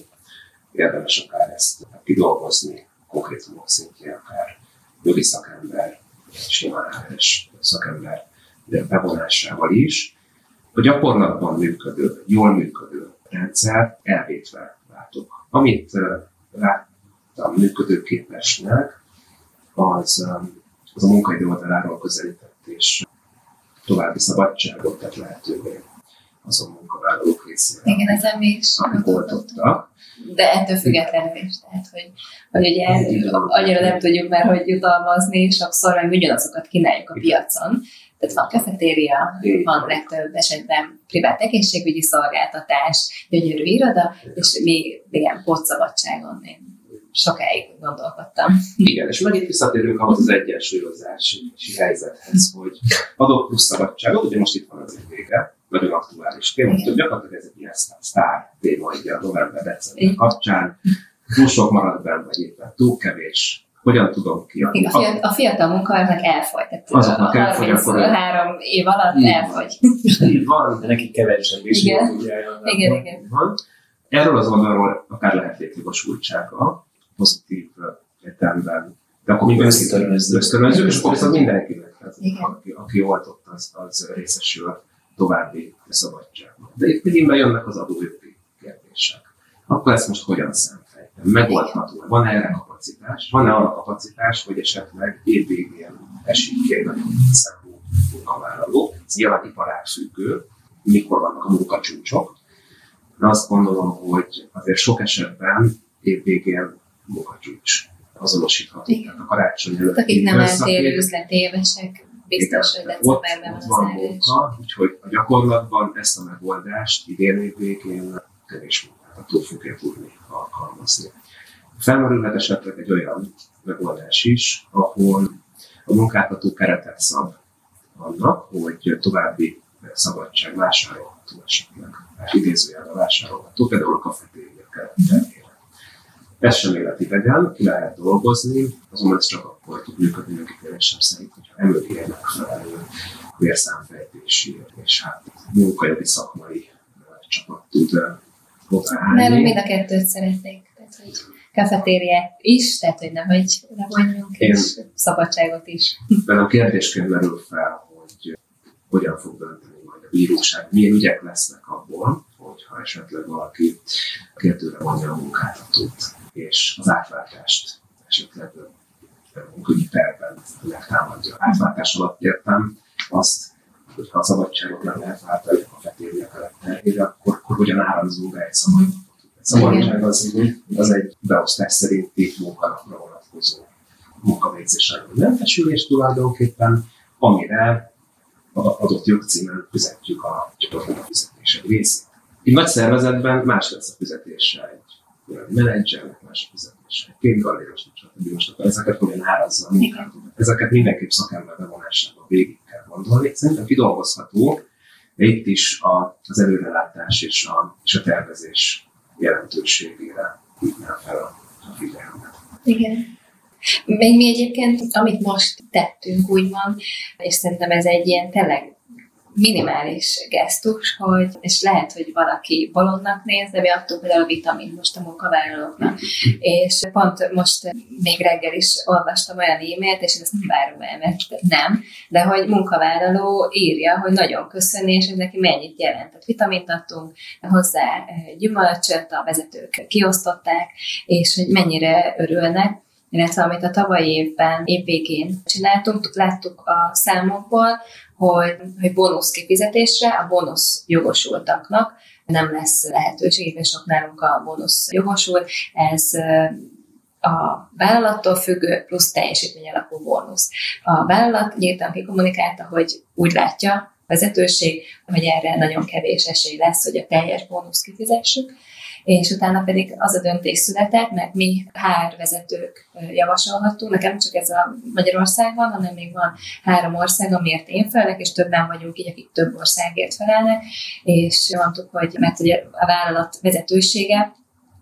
érdemes akár ezt kidolgozni konkrétumok szintjén, akár jogi szakember, simán szakember bevonásával is, a gyakorlatban működő, jól működő rendszer elvétve látok. Amit láttam működőképesnek, az, az a munkaidő oldaláról közelített és további szabadságot tett lehetővé azon munkavállalók részére. Igen, ezen mi is oltottak. De ettől függetlenül is, tehát, hogy, hogy ugye annyira nem tudjuk már, hogy jutalmazni, sokszor meg ugyanazokat kínáljuk a piacon, tehát van kafetéria, van legtöbb esetben privát egészségügyi szolgáltatás, gyönyörű iroda, és mi igen, pótszabadságon én sokáig gondolkodtam. Igen, és megint visszatérünk ahhoz az egyensúlyozási helyzethez, hogy adok plusz szabadságot, ugye most itt van az vége, nagyon aktuális téma, hogy gyakorlatilag ez egy ilyen sztár téma ugye a november-december kapcsán, túl sok marad benne, vagy éppen túl kevés, hogyan tudom kiadni. Igen, a, fiatal, a fiatal munkahelynek elfogy. Tehát Azoknak elfogy, akkor három év alatt így elfogy. Így van. De nekik kevesebb is igen. Jó, ugye, igen, igen. Van. Erről az oldalról akár lehet létjogosultsága, pozitív értelemben. De akkor mi ösztönözzük. És akkor mindenkinek, tehát, aki, aki oltott, az, az részesül további szabadságban. De itt megint bejönnek az adójogi kérdések. Akkor ezt most hogyan szem? megoldható. Van-e erre kapacitás? Van-e arra kapacitás, hogy esetleg évvégén esik ki egy nagyon számú munkavállaló? Ez nyilván iparág függő, mikor vannak a munkacsúcsok. De azt gondolom, hogy azért sok esetben évvégén munkacsúcs azonosítható. Tehát a karácsony előtt. Akik nem eltérő üzletévesek, biztos, hogy decemberben van, van munka, úgyhogy a gyakorlatban ezt a megoldást idén évvégén kevés munkáltató fogja tudni alkalmazni. Felmerülhet esetleg egy olyan megoldás is, ahol a munkáltató keretet szab annak, hogy további szabadság vásárolható esetleg, idézőjelben vásárolható, például a kafetéria keretterére. Ez sem életidegen, ki lehet dolgozni, azonban ez csak akkor tud működni megítélésem szerint, hogyha emögé megfelelő vérszámfejtési és hát munkajogi szakmai csapat tud Nálunk mind a kettőt szeretnék. Tehát, hogy kafetériát is, tehát, hogy nehogy levonjunk, és szabadságot is. a kérdésként merül fel, hogy hogyan fog dönteni majd a bíróság, milyen ügyek lesznek abból, hogyha esetleg valaki kérdőre vonja a munkáltatót, és az átváltást esetleg munkügyi tervben megtámadja. Átváltás alatt értem azt, hogyha a szabadságot nem lehet váltani a fetérje karakterére, akkor, akkor hogyan árazunk egy szabadságot. A szabadság az, az egy beosztás szerinti munkanapra vonatkozó munkavégzésre mentesülés tulajdonképpen, amire adott jogcímen fizetjük a csoportnak a fizetése részét. Egy nagy szervezetben más lesz a fizetése egy menedzsernek, más a fizetése, két galléros, stb. Most akkor ezeket hogyan árazza Ezeket mindenképp szakember bevonásában végig kell gondolni. Szerintem kidolgozható, de itt is a, az előrelátás és a, és a tervezés jelentőségére hívnám fel a, a figyelmet. Igen. Még mi egyébként, amit most tettünk, úgymond, és szerintem ez egy ilyen tényleg minimális gesztus, hogy, és lehet, hogy valaki bolondnak néz, de mi adtunk például a vitamin most a munkavállalóknak. És pont most még reggel is olvastam olyan e-mailt, és ezt nem várom el, mert nem, de hogy munkavállaló írja, hogy nagyon köszöni, és hogy neki mennyit jelent. Tehát vitamint adtunk hozzá, gyümölcsöt a vezetők kiosztották, és hogy mennyire örülnek, illetve amit a tavalyi évben évvégén csináltunk, láttuk a számokból, hogy, hogy bónusz kifizetésre a bónusz jogosultaknak nem lesz lehetőség, és sok nálunk a bónusz jogosult, ez a vállalattól függő plusz teljesítmény alapú bónusz. A vállalat nyíltan kikommunikálta, hogy úgy látja, vezetőség, hogy erre nagyon kevés esély lesz, hogy a teljes bónusz kifizessük, és utána pedig az a döntés született, mert mi HR vezetők javasolhattunk, nekem csak ez a Magyarország van, hanem még van három ország, amiért én felelek, és többen vagyunk így, akik több országért felelnek, és mondtuk, hogy mert ugye a vállalat vezetősége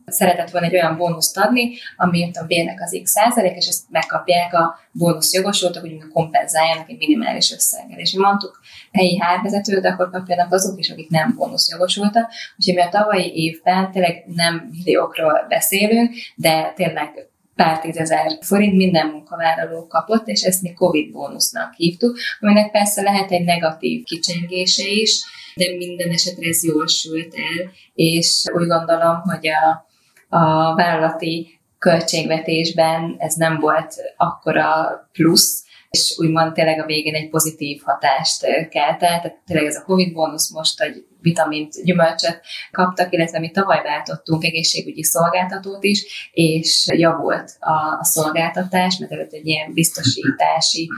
szeretett volna egy olyan bónuszt adni, ami a bérnek az x százalék, és ezt megkapják a bónusz jogosultak, hogy kompenzáljanak egy minimális összeggel. És mondtuk helyi hárvezető, de akkor kapjanak azok is, akik nem bónusz jogosultak. Úgyhogy mi a tavalyi évben tényleg nem milliókról beszélünk, de tényleg pár tízezer forint minden munkavállaló kapott, és ezt mi COVID bónusznak hívtuk, aminek persze lehet egy negatív kicsengése is, de minden esetre ez jól sült el, és úgy gondolom, hogy a, a vállalati költségvetésben ez nem volt akkora plusz, és úgymond tényleg a végén egy pozitív hatást kelt tehát tényleg ez a Covid bónusz most, hogy vitamint, gyümölcsöt kaptak, illetve mi tavaly váltottunk egészségügyi szolgáltatót is, és javult a, a szolgáltatás, mert előtt egy ilyen biztosítási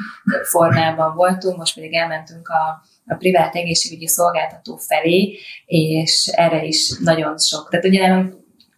formában voltunk, most pedig elmentünk a, a privát egészségügyi szolgáltató felé, és erre is nagyon sok. Tehát ugye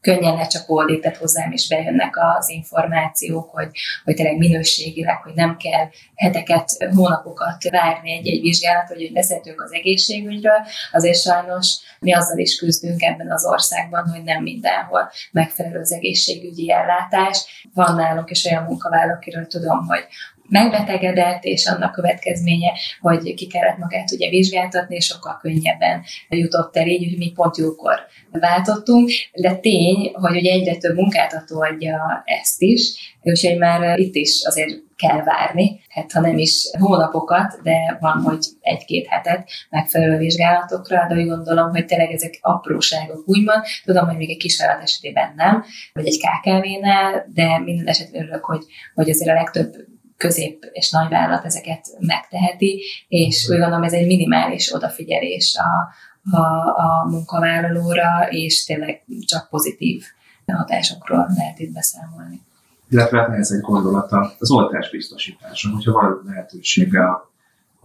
könnyen lecsapódik, tehát hozzám is bejönnek az információk, hogy, hogy tényleg minőségileg, hogy nem kell heteket, hónapokat várni egy-egy vizsgálat, hogy beszéltünk az egészségügyről, azért sajnos mi azzal is küzdünk ebben az országban, hogy nem mindenhol megfelelő az egészségügyi ellátás. Van nálunk is olyan munkavállalók, akiről tudom, hogy megbetegedett, és annak következménye, hogy ki kellett magát ugye vizsgáltatni, és sokkal könnyebben jutott el így, hogy mi pont jókor váltottunk, de tény, hogy ugye egyre több munkáltató adja ezt is, úgyhogy már itt is azért kell várni, hát ha nem is hónapokat, de van, hogy egy-két hetet megfelelő vizsgálatokra, de úgy gondolom, hogy tényleg ezek apróságok úgymond. Tudom, hogy még egy kisvállalat esetében nem, vagy egy KKV-nál, de minden esetben örülök, hogy, hogy azért a legtöbb közép és nagy vállalat ezeket megteheti, és úgy gondolom ez egy minimális odafigyelés a, a, a munkavállalóra, és tényleg csak pozitív hatásokról lehet itt beszámolni. Illetve hát ez egy gondolata az oltás biztosítása, hogyha van lehetősége a,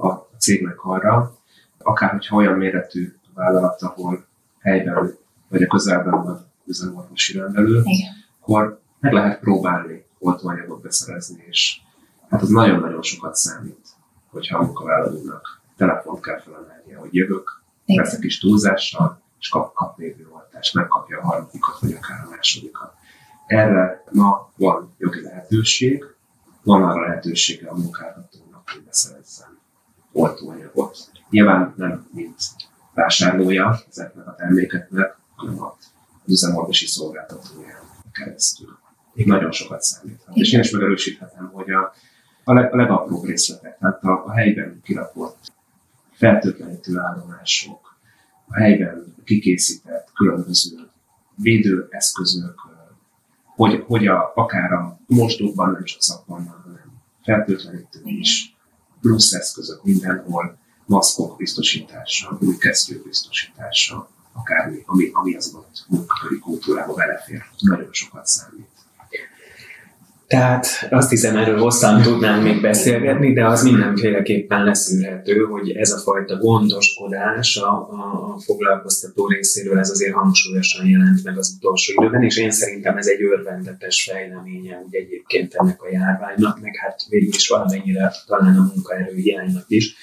a cégnek arra, akár hogyha olyan méretű vállalat, ahol helyben vagy a közelben van üzemorvosi rendelő, Igen. akkor meg lehet próbálni oltóanyagot beszerezni, és hát az nagyon-nagyon sokat számít, hogyha a munkavállalónak telefont kell felemelnie, hogy jövök, persze kis túlzással, és kap, kap oltást, megkapja a harmadikat, vagy akár a másodikat. Erre ma van jogi lehetőség, van arra lehetősége a munkáltatónak, hogy beszerezzen oltóanyagot. Nyilván nem mint vásárlója ezeknek a termékeknek, hanem az üzemorvosi szolgáltatója keresztül. Még nagyon sokat számít. És én is megerősíthetem, hogy a a, leg, a legapróbb részletek, tehát a, a helyben kirakott fertőtlenítő állomások, a helyben kikészített különböző védőeszközök, hogy, hogy a, akár a mostókban nem csak szappannak, hanem fertőtlenítő is, plusz eszközök mindenhol, maszkok biztosítása, új kesztyűk biztosítása, akármi, ami, ami az ott munkaköri kultúrába belefér. Nagyon sokat számít. Tehát azt hiszem, erről hosszan tudnánk még beszélgetni, de az mindenféleképpen leszűrhető, hogy ez a fajta gondoskodás a, a foglalkoztató részéről ez azért hangsúlyosan jelent meg az utolsó időben, és én szerintem ez egy örvendetes fejleménye úgy egyébként ennek a járványnak, meg hát végül is valamennyire talán a munkaerő hiánynak is.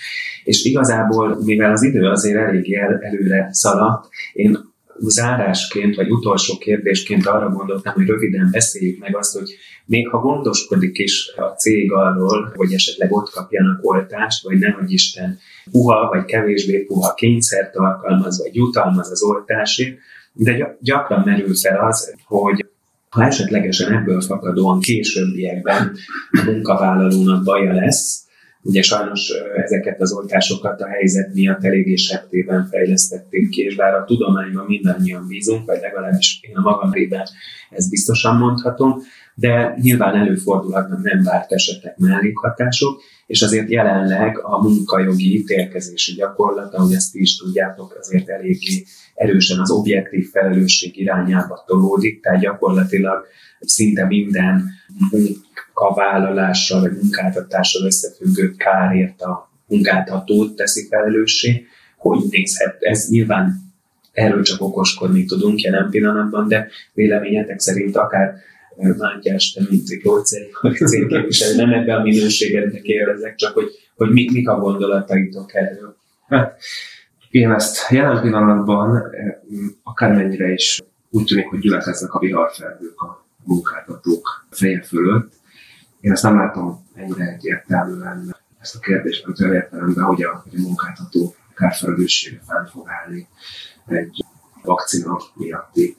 És igazából, mivel az idő azért elég el, előre szaladt, én zárásként, vagy utolsó kérdésként arra gondoltam, hogy röviden beszéljük meg azt, hogy még ha gondoskodik is a cég arról, hogy esetleg ott kapjanak oltást, vagy nem, hogy Isten puha, vagy kevésbé puha kényszert alkalmaz, vagy jutalmaz az oltásért, de gyakran merül fel az, hogy ha esetlegesen ebből fakadóan későbbiekben a munkavállalónak baja lesz, Ugye sajnos ezeket az oltásokat a helyzet miatt eléggé septében fejlesztették ki, és bár a tudományban mindannyian bízunk, vagy legalábbis én a magam rében ezt biztosan mondhatom, de nyilván előfordulhatnak nem várt esetek mellékhatások, és azért jelenleg a munkajogi ítélkezési gyakorlat, ahogy ezt is tudjátok, azért eléggé erősen az objektív felelősség irányába tolódik, tehát gyakorlatilag szinte minden munkavállalással vagy munkáltatással összefüggő kárért a munkáltatót teszi felelőssé. Hogy nézhet ez? Nyilván erről csak okoskodni tudunk jelen pillanatban, de véleményetek szerint akár Mátyás, te mint cégképviselő, nem ebben a minőségednek kérdezek, csak hogy, hogy mik, mik a gondolataitok erről. Hát, én ezt jelen pillanatban akármennyire is úgy tűnik, hogy gyülekeznek a viharfelhők a munkáltatók feje fölött. Én ezt nem látom ennyire egyértelműen ezt a kérdést, mert olyan értelemben, hogy a, hogy a munkáltató kárfelelőssége fenn fog állni egy vakcina miatti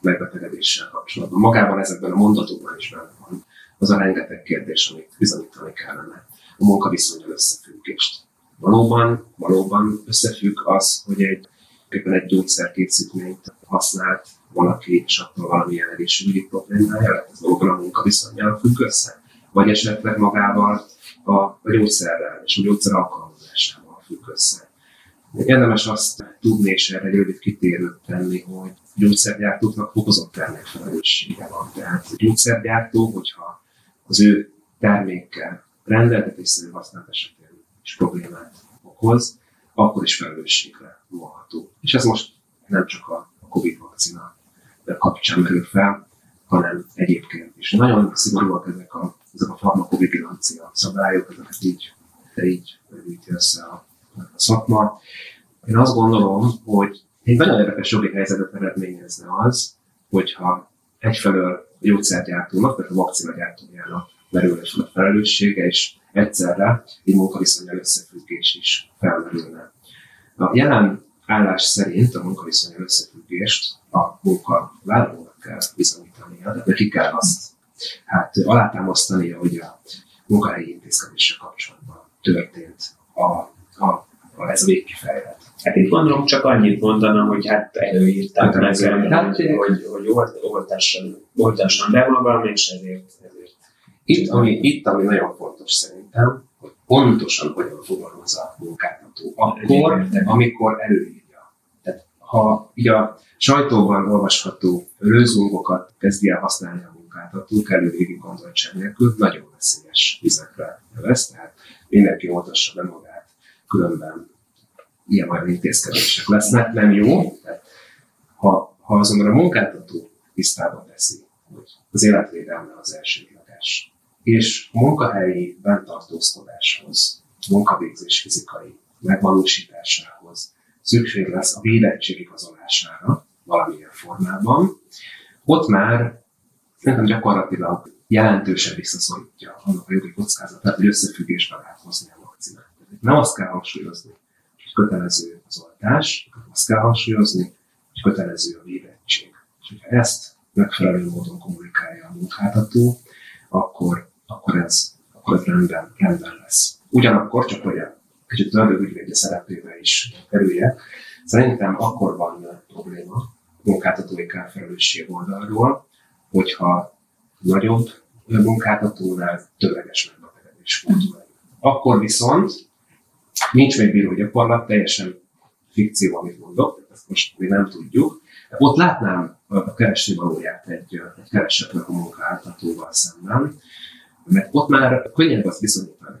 megbetegedéssel kapcsolatban. Magában ezekben a mondatokban is benne van az a rengeteg kérdés, amit bizonyítani kellene a munkaviszonyal összefüggést. Valóban, valóban összefügg az, hogy egy, éppen egy gyógyszerkészítményt használt valaki, és attól valamilyen egészségügyi problémája lett, ez valóban a munkaviszonyjal függ össze, vagy esetleg magával a, a gyógyszerrel és a gyógyszer alkalmazásával függ össze. Érdemes azt tudni, és erre egy rövid kitérőt tenni, hogy gyógyszergyártóknak fokozott termékfelelőssége van. Tehát a gyógyszergyártó, hogyha az ő termékkel rendeltetésszerű használat esetén is problémát okoz, akkor is felelősségre vonható. És ez most nem csak a COVID vakcina kapcsán merül fel, hanem egyébként is. Nagyon szigorúak ezek a, ezek a farmakovigilancia szabályok, ezeket így, így rövidíti össze a, a szakma. Én azt gondolom, hogy egy nagyon érdekes jogi helyzetet eredményezne az, hogyha egyfelől a gyógyszergyártónak, tehát a vakcinagyártójának merülne fel a felelőssége, és egyszerre egy munkaviszonyal összefüggés is felmerülne. A jelen állás szerint a munkaviszonyal összefüggést a munkavállalónak kell bizonyítania, tehát neki kell azt hát alátámasztania, hogy a munkahelyi intézkedéssel kapcsolatban történt a, a, a, ez a végkifejlet. Hát itt gondolom csak annyit mondanom, hogy hát előírták hát, meg, hát, hogy, hogy, hogy oltással, oltással bevonalom, és ezért, ezért. Itt ami, itt, ami nagyon fontos szerintem, hogy pontosan hogyan fogalmazza a munkáltató. Akkor, amikor előírja. Ha így a sajtóban olvasható rőzungokat kezdi el használni a munkáltató, kellő végig gondoltság nélkül, nagyon veszélyes vizekre vesz, tehát mindenki oltassa be magát, különben ilyen olyan intézkedések lesznek, nem jó. Tehát, ha, ha azonban a munkáltató tisztában teszi, hogy az életvédelme az elsődleges, és a munkahelyi bentartózkodáshoz, munkavégzés fizikai megvalósításához szükség lesz a védettség igazolására valamilyen formában, ott már szerintem gyakorlatilag jelentősen visszaszorítja annak a jogi kockázatát, hogy összefüggésbe lehet hozni a vakcinát. Nem azt kell hangsúlyozni, hogy kötelező az oltás, azt kell hangsúlyozni, hogy kötelező a védettség. És hogyha ezt megfelelő módon kommunikálja a munkáltató, akkor, akkor, ez, akkor ez rendben, rendben lesz. Ugyanakkor, csak a kicsit több ügyvédje szerepébe is kerüljek, szerintem akkor van probléma munkáltatói kárfelelősség oldalról, hogyha nagyobb munkáltatónál tömeges megbetegedés volt. Akkor viszont Nincs még bíró gyakorlat, teljesen fikció, amit mondok, ezt most mi nem tudjuk. Ott látnám a keresni valóját egy, egy keresetnek a munkáltatóval szemben, mert ott már könnyebb azt bizonyítani,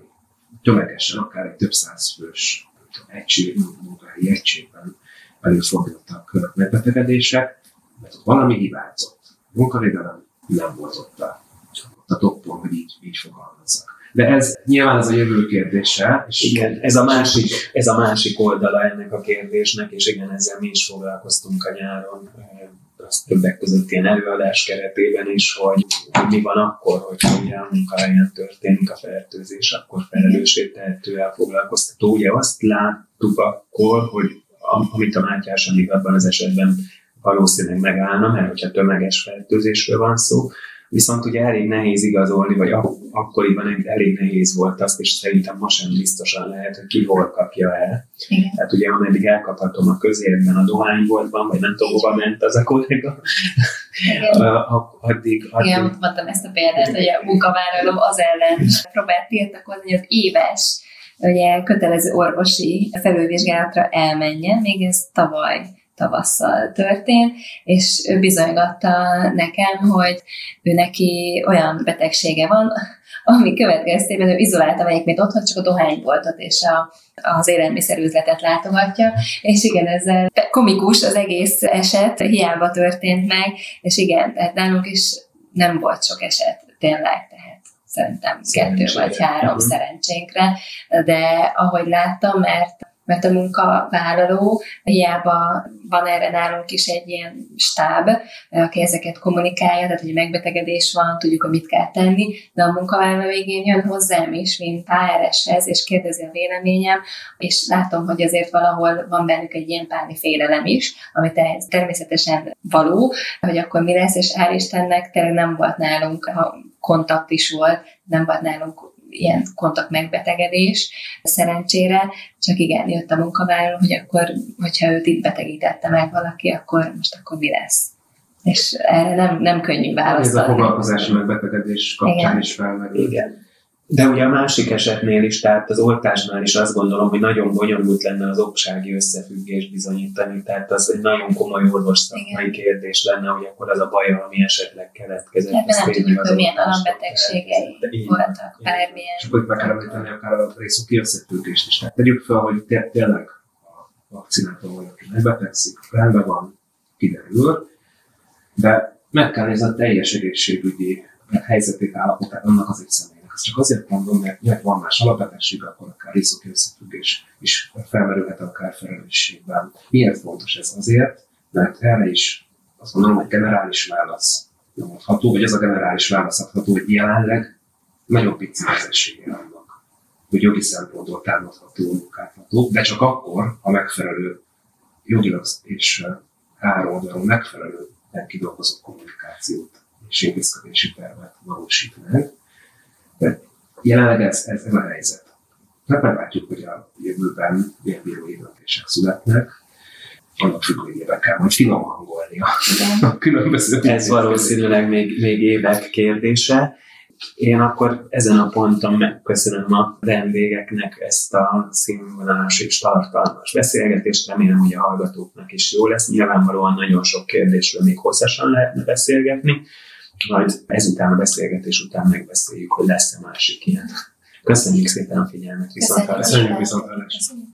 tömegesen, akár egy több száz fős egység, munkahelyi egységben előfordultak megbetegedések, mert ott valami hibázott. Munkavédelem nem volt ott a, ott a toppon, hogy így, így fogalmazzak. De ez nyilván ez a jövő kérdése. És igen, ez a, másik, ez a másik oldala ennek a kérdésnek, és igen, ezzel mi is foglalkoztunk a nyáron, az többek között ilyen előadás keretében is, hogy, mi van akkor, hogy ugye a munkahelyen történik a fertőzés, akkor felelőssé tehető elfoglalkoztató. Ugye azt láttuk akkor, hogy amit a Mátyás Anik abban az esetben valószínűleg megállna, mert hogyha tömeges fertőzésről van szó, Viszont ugye elég nehéz igazolni, vagy ak- akkoriban elég nehéz volt azt, és szerintem ma sem biztosan lehet, hogy ki hol kapja el. Igen. Tehát ugye ameddig elkaphatom a közérben a dohányboltban, vagy nem tudom, hova ment az a kollega, [laughs] addig, addig... Igen, mondtam ezt a példát, hogy a munkavállaló az ellen próbált tiltakozni, hogy éves ugye kötelező orvosi felülvizsgálatra elmenjen, még ez tavaly tavasszal történt, és ő bizonygatta nekem, hogy ő neki olyan betegsége van, ami következtében ő izolálta egyébként otthon, csak a dohányboltot és a, az élelmiszerüzletet látogatja, és igen, ezzel komikus az egész eset, hiába történt meg, és igen, tehát nálunk is nem volt sok eset, tényleg, tehát szerintem kettő vagy három szerencsénkre, de ahogy láttam, mert mert a munkavállaló hiába van erre nálunk is egy ilyen stáb, aki ezeket kommunikálja, tehát hogy megbetegedés van, tudjuk, hogy mit kell tenni, de a munkavállaló végén jön hozzám is, mint HRS-hez, és kérdezi a véleményem, és látom, hogy azért valahol van bennük egy ilyen páni félelem is, ami természetesen való, hogy akkor mi lesz, és hál' Istennek tényleg nem volt nálunk, ha kontakt is volt, nem volt nálunk ilyen kontakt megbetegedés, szerencsére, csak igen, jött a munkavállaló, hogy akkor, hogyha őt itt betegítette meg valaki, akkor most akkor mi lesz? És erre nem, nem könnyű válaszolni. Ez a foglalkozási megbetegedés kapcsán igen. is felmerül. Igen. De ugye a másik esetnél is, tehát az oltásnál is azt gondolom, hogy nagyon bonyolult lenne az oksági összefüggés bizonyítani, tehát az egy nagyon komoly orvosszakmai kérdés lenne, hogy akkor az a baj, ami esetleg keletkezett. Hát nem tudjuk, hogy milyen alapbetegségei voltak, bármilyen. És akkor itt meg kell említeni akár a részoki összefüggést is. Tehát tegyük fel, hogy tényleg a vakcinától valaki megbetegszik, rendben van, kiderül, de meg kell nézni a teljes egészségügyi helyzetét, állapotát annak az egy személynek. Ezt csak azért mondom, mert miért van más alapvetesség, akkor akár részoki összefüggés is felmerülhet akár felelősségben. Miért fontos ez? Azért, mert erre is azt mondom, hogy generális válasz nem adható, vagy az a generális válasz adható, hogy jelenleg nagyon pici az esélye annak, hogy jogi szempontból támadható, munkálható, de csak akkor, ha megfelelő jogilag és három oldalon megfelelő kidolgozott kommunikációt és intézkedési tervet valósítanánk. De jelenleg ez, ez, ez a helyzet. Tehát meglátjuk, hogy a jövőben milyen bírói döntések születnek, annak függvényében kell majd finom hangolni a különböző. Ez valószínűleg még, még évek kérdése. Én akkor ezen a ponton megköszönöm a vendégeknek ezt a színvonalas és tartalmas beszélgetést. Remélem, hogy a hallgatóknak is jó lesz. Nyilvánvalóan nagyon sok kérdésről még hosszasan lehetne beszélgetni. Majd ezután a beszélgetés után megbeszéljük, hogy lesz-e másik ilyen. Köszönjük szépen a figyelmet, viszontlátásra! Köszönjük viszontlátásra!